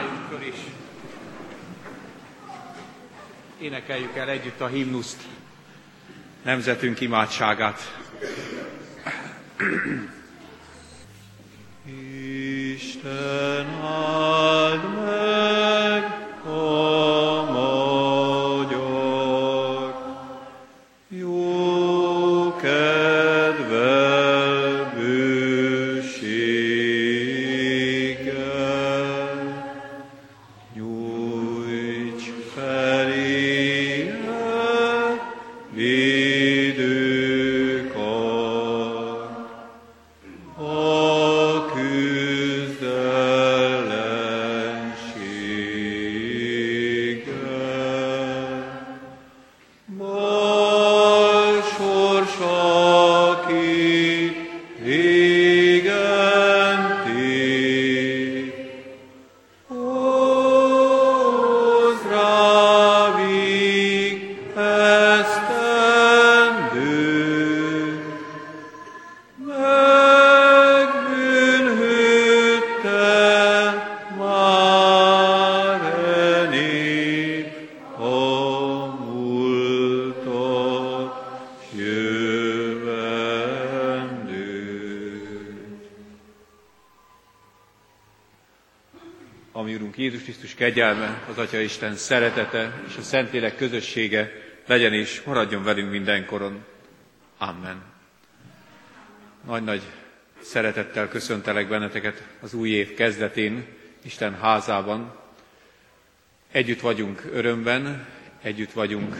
álljunk föl is. Énekeljük el együtt a himnuszt, nemzetünk imádságát. Isten áld kegyelme, az Atya Isten szeretete és a Szentlélek közössége legyen és maradjon velünk mindenkoron. Amen. Nagy-nagy szeretettel köszöntelek benneteket az új év kezdetén, Isten házában. Együtt vagyunk örömben, együtt vagyunk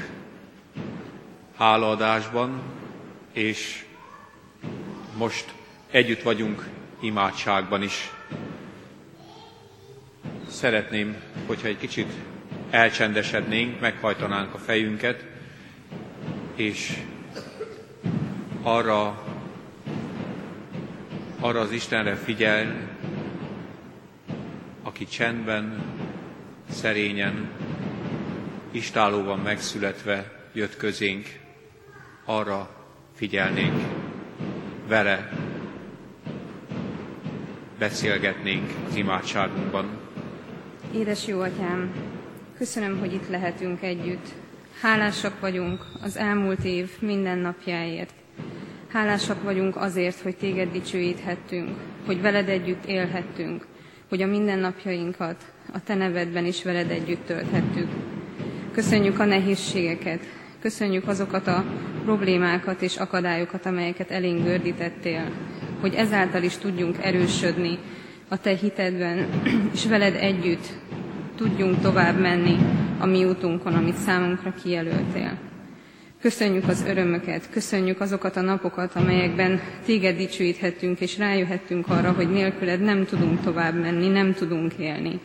hálaadásban, és most együtt vagyunk imádságban is. Szeretném, hogyha egy kicsit elcsendesednénk, meghajtanánk a fejünket, és arra, arra az Istenre figyelni, aki csendben, szerényen, istálóban megszületve jött közénk, arra figyelnénk, vele beszélgetnénk az imádságunkban. Édes jó atyám, köszönöm, hogy itt lehetünk együtt. Hálásak vagyunk az elmúlt év minden napjáért. Hálásak vagyunk azért, hogy téged dicsőíthettünk, hogy veled együtt élhettünk, hogy a mindennapjainkat a te nevedben is veled együtt tölthettük. Köszönjük a nehézségeket, köszönjük azokat a problémákat és akadályokat, amelyeket elénk gördítettél, hogy ezáltal is tudjunk erősödni a te hitedben, és veled együtt tudjunk tovább menni a mi útunkon, amit számunkra kijelöltél. Köszönjük az örömöket, köszönjük azokat a napokat, amelyekben téged dicsőíthettünk, és rájöhettünk arra, hogy nélküled nem tudunk tovább menni, nem tudunk élni.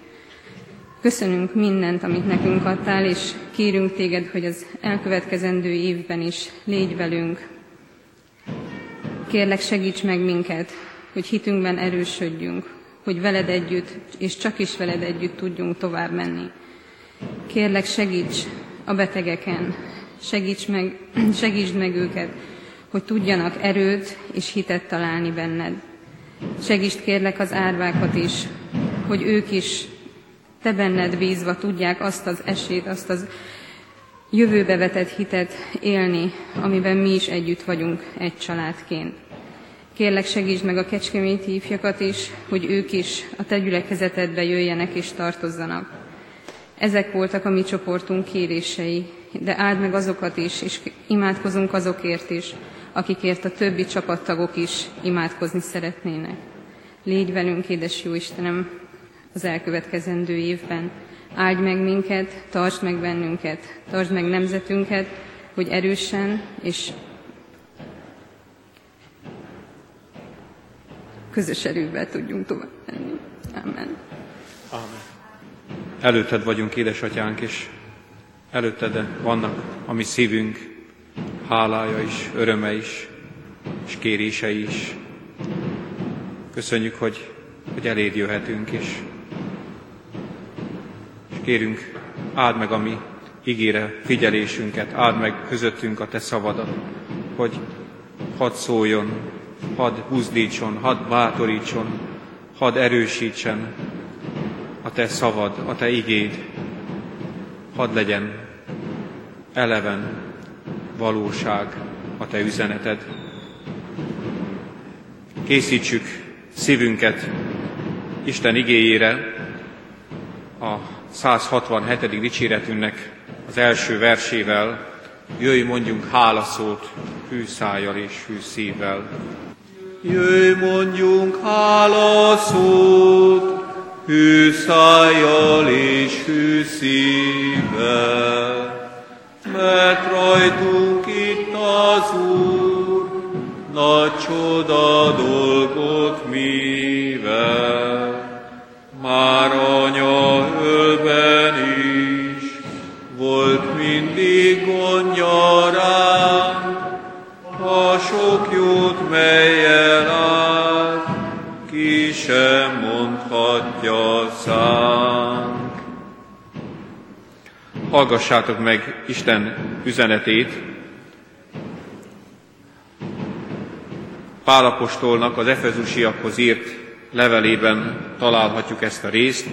Köszönünk mindent, amit nekünk adtál, és kérünk téged, hogy az elkövetkezendő évben is légy velünk. Kérlek, segíts meg minket, hogy hitünkben erősödjünk, hogy veled együtt, és csak is veled együtt tudjunk tovább menni. Kérlek, segíts a betegeken, segíts meg, segítsd meg őket, hogy tudjanak erőt és hitet találni benned. Segítsd kérlek az árvákat is, hogy ők is te benned bízva tudják azt az esélyt, azt az jövőbe vetett hitet élni, amiben mi is együtt vagyunk egy családként. Kérlek segítsd meg a kecskeméti ifjakat is, hogy ők is a te gyülekezetedbe jöjjenek és tartozzanak. Ezek voltak a mi csoportunk kérései, de áld meg azokat is, és imádkozunk azokért is, akikért a többi csapattagok is imádkozni szeretnének. Légy velünk, édes jó Istenem, az elkövetkezendő évben. Áldj meg minket, tartsd meg bennünket, tartsd meg nemzetünket, hogy erősen és közös erővel tudjunk tovább menni. Amen. Amen. Előtted vagyunk, édesatyánk, és előtted vannak a mi szívünk hálája is, öröme is, és kérései is. Köszönjük, hogy, hogy eléd jöhetünk, és, és kérünk, áld meg a mi ígére figyelésünket, áld meg közöttünk a Te szavadat, hogy hadd szóljon, hadd buzdítson, hadd bátorítson, hadd erősítsen, a Te szavad, a Te igéd, hadd legyen eleven valóság a Te üzeneted. Készítsük szívünket Isten igéjére a 167. dicséretünknek az első versével, jöjj mondjunk hálaszót hű szájjal és hű szívvel. Jöjj mondjunk hálaszót hű szájjal és hű szívvel, mert rajtunk itt az Úr, nagy csoda dolgot mivel. Már anya ölben is volt mindig gondja ránk, a sok jót, ki sem mondhatja szánk. Hallgassátok meg Isten üzenetét. Pálapostolnak az Efezusiakhoz írt levelében találhatjuk ezt a részt.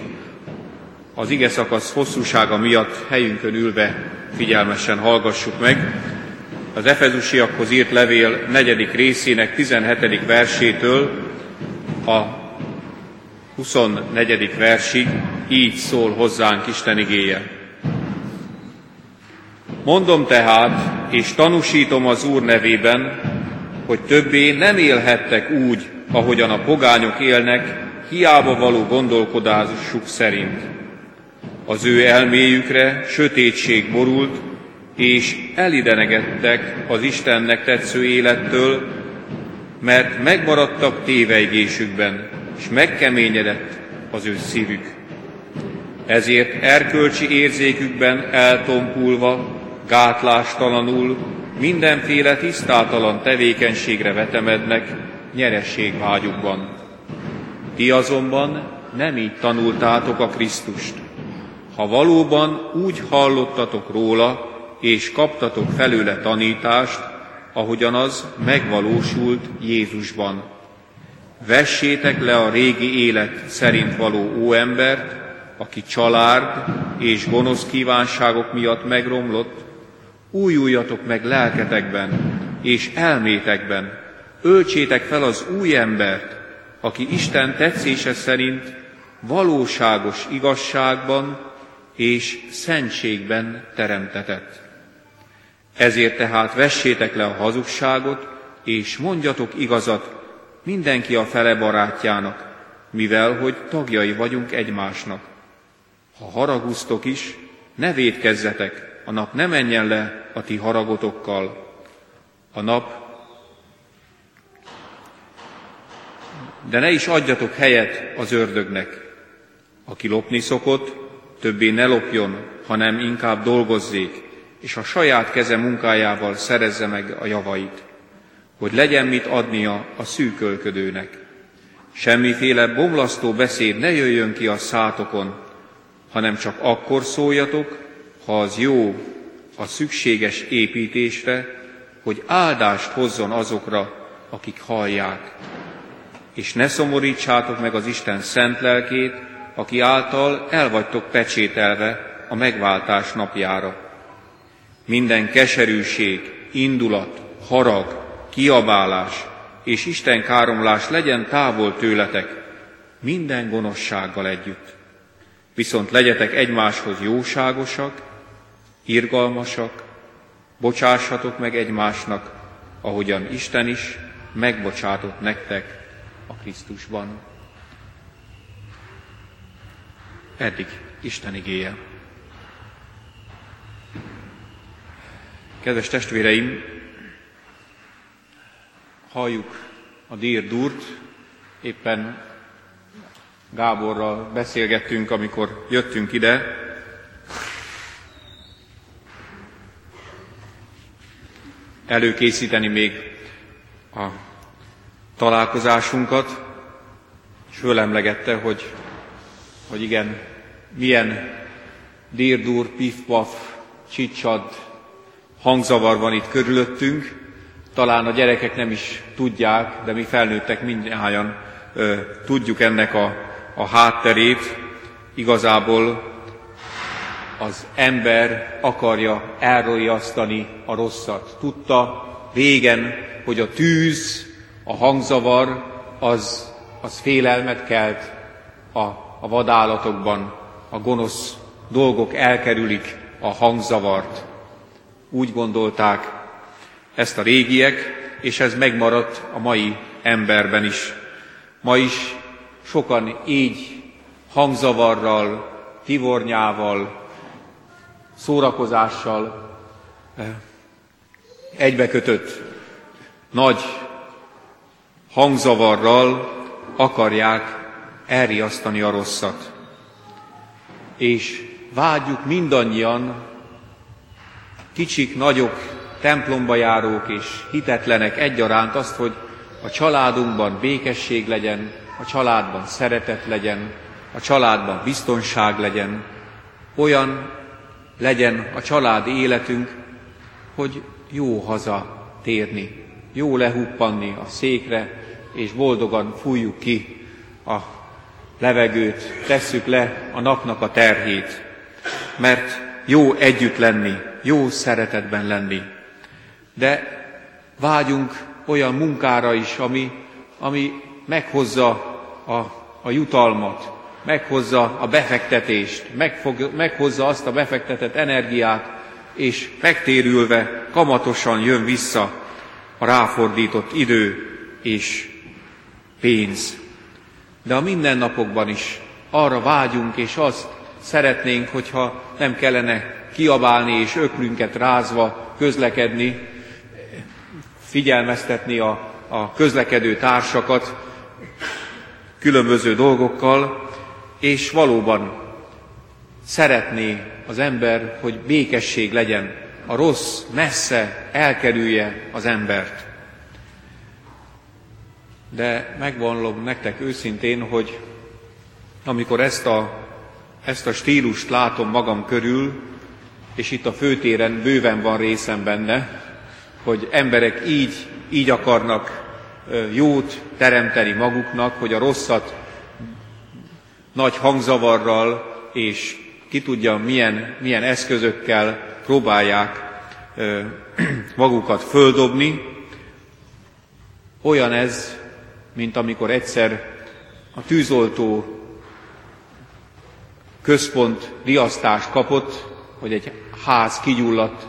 Az ige szakasz hosszúsága miatt helyünkön ülve figyelmesen hallgassuk meg. Az Efezusiakhoz írt levél negyedik részének 17. versétől a 24. versig így szól hozzánk Isten igéje. Mondom tehát, és tanúsítom az Úr nevében, hogy többé nem élhettek úgy, ahogyan a pogányok élnek, hiába való gondolkodásuk szerint. Az ő elméjükre sötétség borult, és elidenegettek az Istennek tetsző élettől, mert megmaradtak téveigésükben, és megkeményedett az ő szívük. Ezért erkölcsi érzékükben eltompulva, gátlástalanul, mindenféle tisztátalan tevékenységre vetemednek nyerességvágyukban. Ti azonban nem így tanultátok a Krisztust. Ha valóban úgy hallottatok róla, és kaptatok felőle tanítást, ahogyan az megvalósult Jézusban. Vessétek le a régi élet szerint való óembert, aki család és gonosz kívánságok miatt megromlott, újuljatok meg lelketekben és elmétekben, öltsétek fel az új embert, aki Isten tetszése szerint valóságos igazságban és szentségben teremtetett. Ezért tehát vessétek le a hazugságot, és mondjatok igazat mindenki a fele barátjának, mivel hogy tagjai vagyunk egymásnak. Ha haraguztok is, ne védkezzetek, a nap ne menjen le a ti haragotokkal. A nap, de ne is adjatok helyet az ördögnek. Aki lopni szokott, többé ne lopjon, hanem inkább dolgozzék, és a saját keze munkájával szerezze meg a javait, hogy legyen mit adnia a szűkölködőnek. Semmiféle bomlasztó beszéd ne jöjjön ki a szátokon, hanem csak akkor szóljatok, ha az jó a szükséges építésre, hogy áldást hozzon azokra, akik hallják. És ne szomorítsátok meg az Isten szent lelkét, aki által el vagytok pecsételve a megváltás napjára. Minden keserűség, indulat, harag, kiabálás és Isten káromlás legyen távol tőletek, minden gonoszsággal együtt. Viszont legyetek egymáshoz jóságosak, irgalmasak, bocsássatok meg egymásnak, ahogyan Isten is megbocsátott nektek a Krisztusban. Eddig Isten igéje. Kedves testvéreim, halljuk a dír dúrt, éppen Gáborral beszélgettünk, amikor jöttünk ide. Előkészíteni még a találkozásunkat, és fölemlegette, hogy, hogy igen, milyen dírdúr, pif-paf, csicsad, hangzavar van itt körülöttünk, talán a gyerekek nem is tudják, de mi felnőttek mindjárt tudjuk ennek a, a hátterét. igazából az ember akarja elroljasztani a rosszat. Tudta régen, hogy a tűz, a hangzavar, az, az félelmet kelt a, a vadállatokban, a gonosz dolgok elkerülik a hangzavart. Úgy gondolták ezt a régiek, és ez megmaradt a mai emberben is. Ma is sokan így hangzavarral, tivornyával, szórakozással eh, egybekötött nagy hangzavarral akarják elriasztani a rosszat. És vágyjuk mindannyian, kicsik, nagyok, templomba járók és hitetlenek egyaránt azt, hogy a családunkban békesség legyen, a családban szeretet legyen, a családban biztonság legyen, olyan legyen a családi életünk, hogy jó haza térni, jó lehuppanni a székre, és boldogan fújjuk ki a levegőt, tesszük le a napnak a terhét, mert jó együtt lenni, jó szeretetben lenni. De vágyunk olyan munkára is, ami, ami meghozza a, a jutalmat, meghozza a befektetést, megfog, meghozza azt a befektetett energiát, és megtérülve kamatosan jön vissza a ráfordított idő és pénz. De a mindennapokban is arra vágyunk, és azt szeretnénk, hogyha nem kellene kiabálni és öklünket rázva közlekedni, figyelmeztetni a, a közlekedő társakat különböző dolgokkal, és valóban szeretné az ember, hogy békesség legyen, a rossz messze elkerülje az embert. De megvallom nektek őszintén, hogy amikor ezt a, ezt a stílust látom magam körül, és itt a főtéren bőven van részem benne, hogy emberek így, így akarnak jót teremteni maguknak, hogy a rosszat nagy hangzavarral és ki tudja milyen, milyen eszközökkel próbálják magukat földobni. Olyan ez, mint amikor egyszer a tűzoltó központ riasztást kapott, hogy egy ház kigyulladt,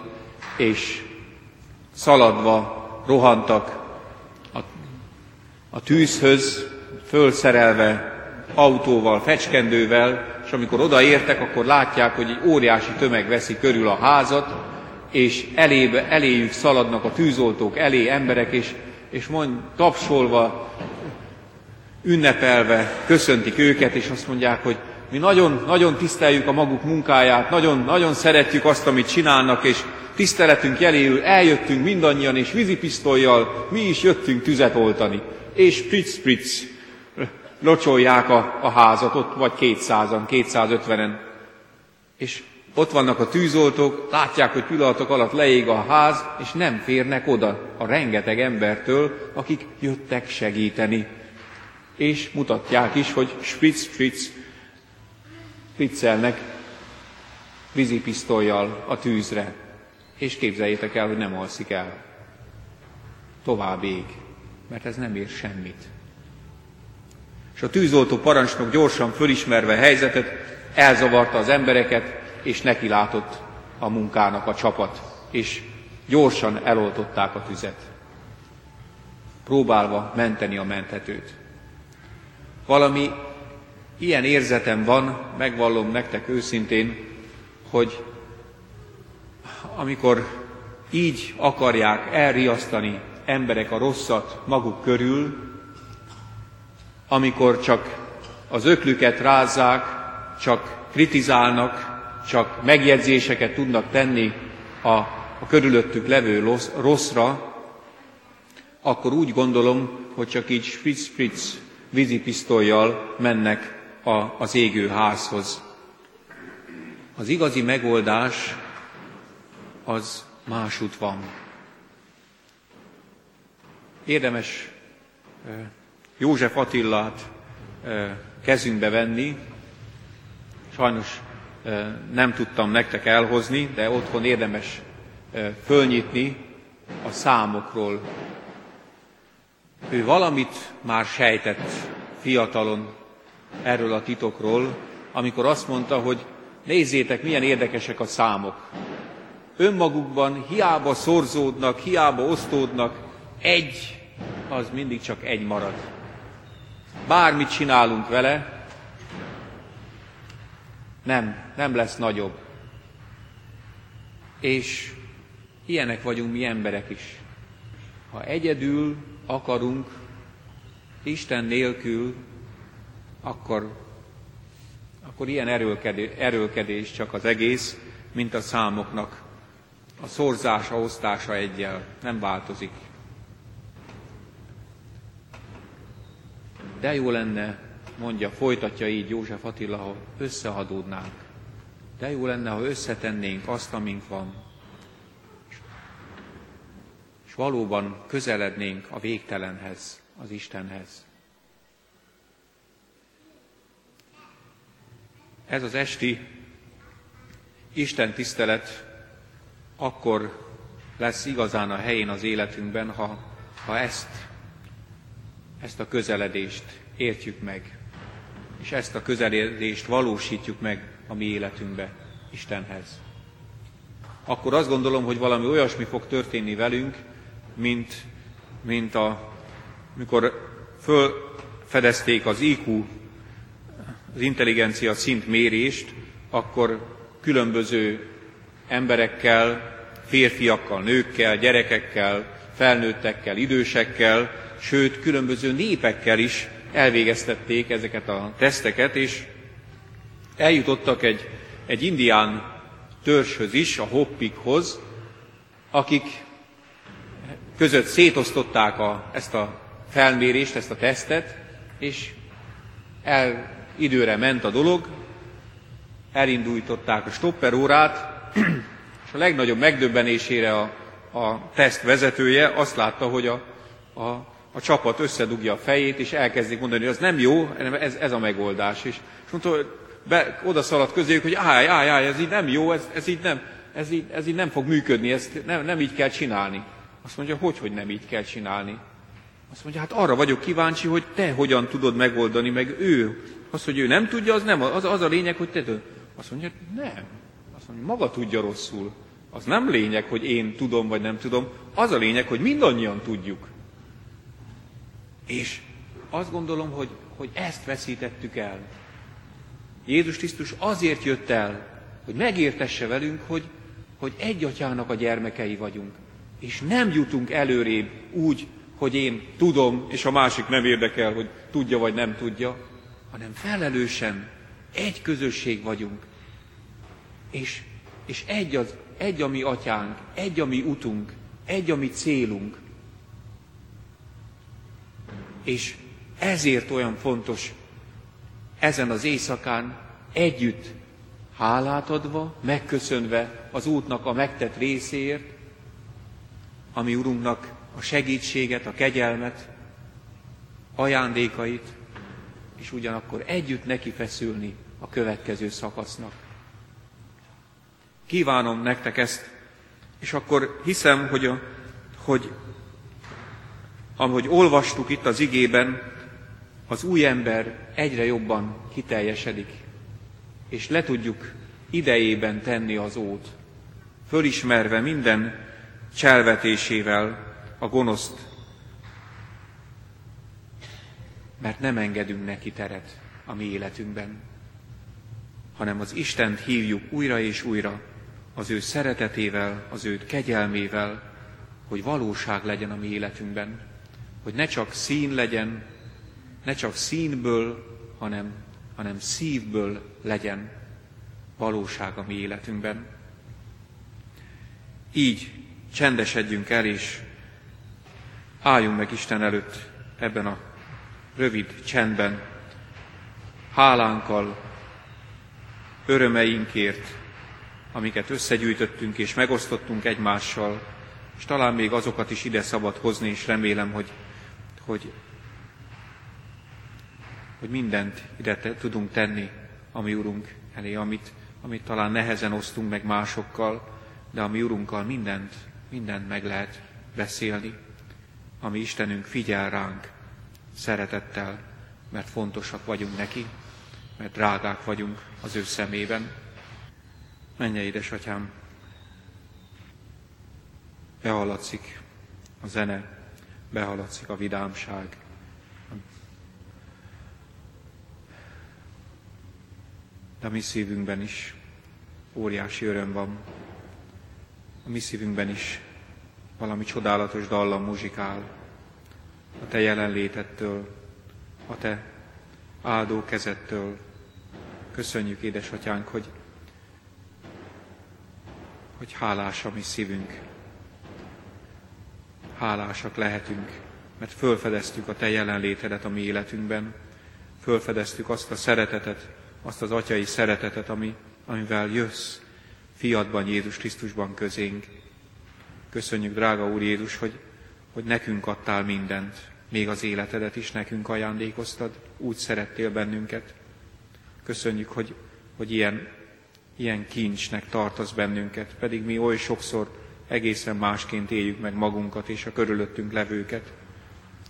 és szaladva rohantak a, a tűzhöz, fölszerelve autóval, fecskendővel, és amikor odaértek, akkor látják, hogy egy óriási tömeg veszi körül a házat, és elébe, eléjük szaladnak a tűzoltók elé emberek, és, és mond, tapsolva, ünnepelve köszöntik őket, és azt mondják, hogy mi nagyon, nagyon tiszteljük a maguk munkáját, nagyon, nagyon szeretjük azt, amit csinálnak, és tiszteletünk jeléül eljöttünk mindannyian, és vízipisztolyjal mi is jöttünk tüzet oltani. És spritz-spritz locsolják a, a házat, ott vagy 200-an, 250-en. És ott vannak a tűzoltók, látják, hogy pillanatok alatt leég a ház, és nem férnek oda a rengeteg embertől, akik jöttek segíteni. És mutatják is, hogy spritz, spritz, spritzelnek vízipisztolyjal a tűzre. És képzeljétek el, hogy nem alszik el. Tovább ég, mert ez nem ér semmit. És a tűzoltó parancsnok gyorsan fölismerve a helyzetet, elzavarta az embereket, és nekilátott a munkának a csapat, és gyorsan eloltották a tüzet, próbálva menteni a menthetőt. Valami ilyen érzetem van, megvallom nektek őszintén, hogy amikor így akarják elriasztani emberek a rosszat maguk körül, amikor csak az öklüket rázzák, csak kritizálnak, csak megjegyzéseket tudnak tenni a, a körülöttük levő rosszra, akkor úgy gondolom, hogy csak így spritz-spritz vízipisztolyjal mennek a, az égő házhoz. Az igazi megoldás az másút van. Érdemes József Attillát kezünkbe venni, sajnos nem tudtam nektek elhozni, de otthon érdemes fölnyitni a számokról. Ő valamit már sejtett fiatalon erről a titokról, amikor azt mondta, hogy nézzétek, milyen érdekesek a számok. Önmagukban hiába szorzódnak, hiába osztódnak, egy, az mindig csak egy marad. Bármit csinálunk vele, nem, nem lesz nagyobb. És ilyenek vagyunk mi emberek is. Ha egyedül akarunk, Isten nélkül, akkor, akkor ilyen erőlkedés, csak az egész, mint a számoknak a szorzása, osztása egyel. Nem változik. De jó lenne, mondja, folytatja így József Attila, ha összehadódnánk. De jó lenne, ha összetennénk azt, amink van. És valóban közelednénk a végtelenhez, az Istenhez. Ez az esti Isten tisztelet akkor lesz igazán a helyén az életünkben, ha, ha ezt, ezt a közeledést értjük meg, és ezt a közeledést valósítjuk meg a mi életünkbe Istenhez. Akkor azt gondolom, hogy valami olyasmi fog történni velünk, mint, mint a, mikor fölfedezték az IQ, az intelligencia szint mérést, akkor különböző emberekkel, férfiakkal, nőkkel, gyerekekkel, felnőttekkel, idősekkel, sőt különböző népekkel is elvégeztették ezeket a teszteket, és eljutottak egy, egy indián törzshöz is, a hoppikhoz, akik között szétosztották a, ezt a felmérést, ezt a tesztet, és el, időre ment a dolog, elindulították a stopper órát, és a legnagyobb megdöbbenésére a, a teszt vezetője azt látta, hogy a, a, a csapat összedugja a fejét, és elkezdik mondani, hogy az nem jó, ez, ez a megoldás. És, mondta, be, oda szaladt közéjük, hogy állj, állj, állj, ez így nem jó, ez, ez, így, nem, ez, így, ez így nem fog működni, ezt nem, nem így kell csinálni. Azt mondja, hogy, hogy nem így kell csinálni. Azt mondja, hát arra vagyok kíváncsi, hogy te hogyan tudod megoldani, meg ő. Az, hogy ő nem tudja, az nem, az, az a lényeg, hogy te tudod. Azt mondja, nem. Azt mondja, maga tudja rosszul. Az nem lényeg, hogy én tudom vagy nem tudom. Az a lényeg, hogy mindannyian tudjuk. És azt gondolom, hogy, hogy ezt veszítettük el. Jézus Krisztus azért jött el, hogy megértesse velünk, hogy, hogy egy atyának a gyermekei vagyunk. És nem jutunk előrébb úgy, hogy én tudom, és a másik nem érdekel, hogy tudja vagy nem tudja, hanem felelősen egy közösség vagyunk. És, és egy, az, egy a mi atyánk, egy a mi utunk, egy a mi célunk. És ezért olyan fontos ezen az éjszakán együtt hálát adva, megköszönve az útnak a megtett részéért, ami Urunknak a segítséget, a kegyelmet, ajándékait, és ugyanakkor együtt neki feszülni a következő szakasznak. Kívánom nektek ezt, és akkor hiszem, hogy, a, hogy ahogy olvastuk itt az igében, az új ember egyre jobban kiteljesedik, és le tudjuk idejében tenni az ót, fölismerve minden cselvetésével a gonoszt, mert nem engedünk neki teret a mi életünkben, hanem az Istent hívjuk újra és újra, az ő szeretetével, az ő kegyelmével, hogy valóság legyen a mi életünkben, hogy ne csak szín legyen, ne csak színből, hanem, hanem szívből legyen valóság a mi életünkben. Így csendesedjünk el, és álljunk meg Isten előtt ebben a rövid csendben, hálánkkal, örömeinkért, amiket összegyűjtöttünk és megosztottunk egymással, és talán még azokat is ide szabad hozni, és remélem, hogy, hogy, hogy mindent ide te, tudunk tenni a mi Urunk elé, amit, amit talán nehezen osztunk meg másokkal, de a mi Urunkkal mindent, mindent meg lehet beszélni. A mi Istenünk figyel ránk szeretettel, mert fontosak vagyunk neki, mert drágák vagyunk az ő szemében. Menje, édesatyám, behaladszik a zene, behaladszik a vidámság. De a mi szívünkben is óriási öröm van. A mi szívünkben is valami csodálatos dallam muzsikál a Te jelenlétettől, a Te áldó kezettől. Köszönjük, édesatyánk, hogy, hogy hálás a mi szívünk. Hálásak lehetünk, mert fölfedeztük a Te jelenlétedet a mi életünkben, fölfedeztük azt a szeretetet, azt az atyai szeretetet, ami, amivel jössz fiadban, Jézus Krisztusban közénk. Köszönjük, drága Úr Jézus, hogy, hogy nekünk adtál mindent, még az életedet is nekünk ajándékoztad, úgy szerettél bennünket. Köszönjük, hogy, hogy ilyen, ilyen kincsnek tartasz bennünket, pedig mi oly sokszor egészen másként éljük meg magunkat és a körülöttünk levőket.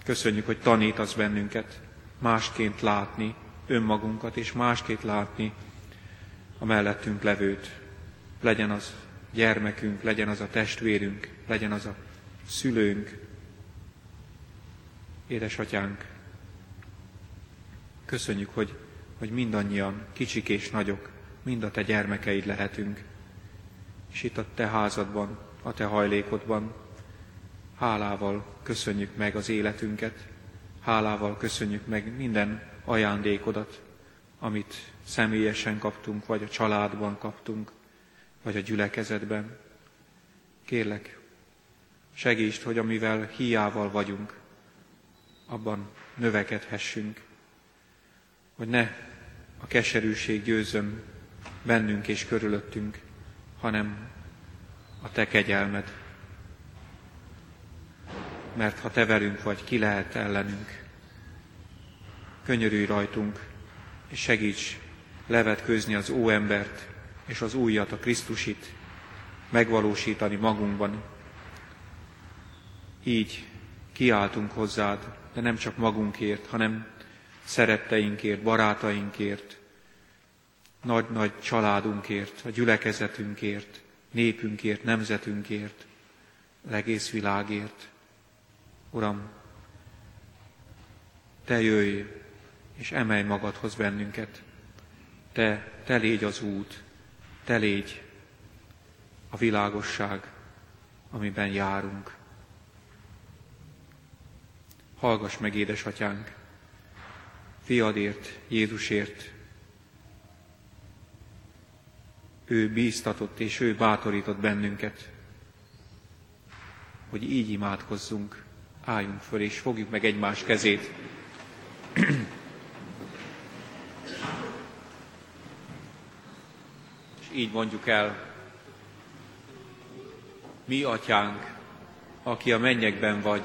Köszönjük, hogy tanítasz bennünket másként látni önmagunkat, és másként látni a mellettünk levőt. Legyen az gyermekünk, legyen az a testvérünk, legyen az a szülőnk, édesatyánk. Köszönjük, hogy, hogy mindannyian, kicsik és nagyok, mind a te gyermekeid lehetünk. És itt a te házadban, a te hajlékodban hálával köszönjük meg az életünket, hálával köszönjük meg minden ajándékodat, amit személyesen kaptunk, vagy a családban kaptunk, vagy a gyülekezetben. Kérlek, segítsd, hogy amivel hiával vagyunk, abban növekedhessünk, hogy ne a keserűség győzöm bennünk és körülöttünk, hanem a Te kegyelmed. Mert ha Te velünk vagy, ki lehet ellenünk? Könyörülj rajtunk, és segíts levetkőzni az óembert és az újat, a Krisztusit, megvalósítani magunkban. Így kiáltunk hozzád, de nem csak magunkért, hanem szeretteinkért, barátainkért, nagy-nagy családunkért, a gyülekezetünkért, népünkért, nemzetünkért, az egész világért. Uram, Te jöjj, és emelj magadhoz bennünket. Te, Te légy az út, Te légy a világosság, amiben járunk. Hallgass meg, édesatyánk, fiadért, Jézusért. Ő bíztatott és ő bátorított bennünket, hogy így imádkozzunk, álljunk föl és fogjuk meg egymás kezét. és így mondjuk el, mi atyánk, aki a mennyekben vagy,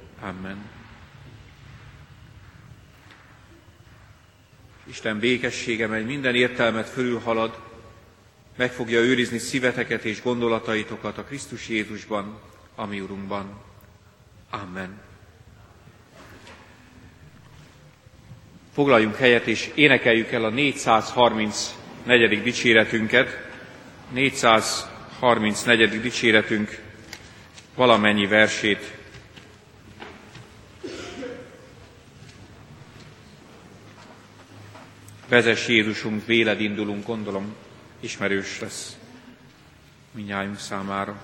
Amen. Isten békessége, mely minden értelmet fölülhalad, meg fogja őrizni szíveteket és gondolataitokat a Krisztus Jézusban, a mi Urunkban. Amen. Foglaljunk helyet és énekeljük el a 434. dicséretünket. 434. dicséretünk valamennyi versét Vezess Jézusunk, véled indulunk, gondolom, ismerős lesz minnyájunk számára.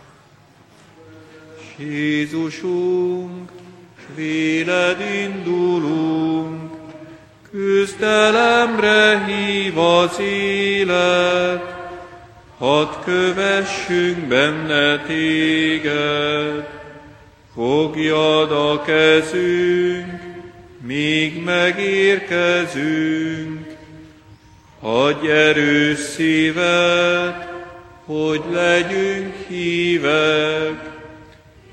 Jézusunk, véled indulunk, Küzdelemre hív az élet, hadd kövessünk benne téged. Fogjad a kezünk, míg megérkezünk, adj erős szívet, hogy legyünk hívek,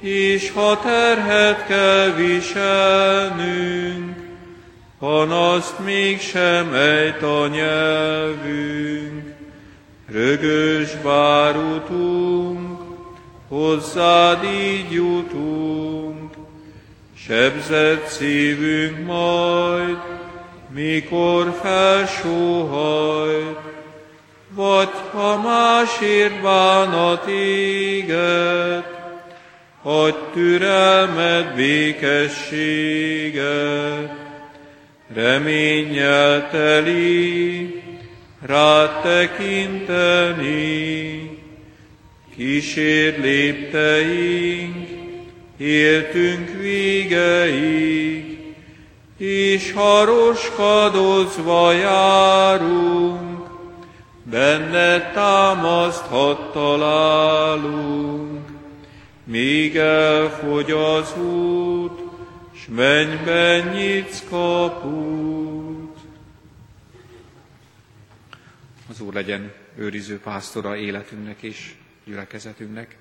és ha terhet kell viselnünk, panaszt mégsem ejt a nyelvünk. Rögös bárutunk, hozzád így jutunk, sebzett szívünk majd, mikor felsóhajt, vagy ha másért bánat téged, hagy türelmet, békességet, reménnyel teli, rád tekinteni, kísér lépteink, éltünk végeig, és ha roskadozva járunk, benne támaszthat találunk. Míg elfogy az út, s mennyben nyitsz kaput. Az Úr legyen őriző pásztora életünknek és gyülekezetünknek.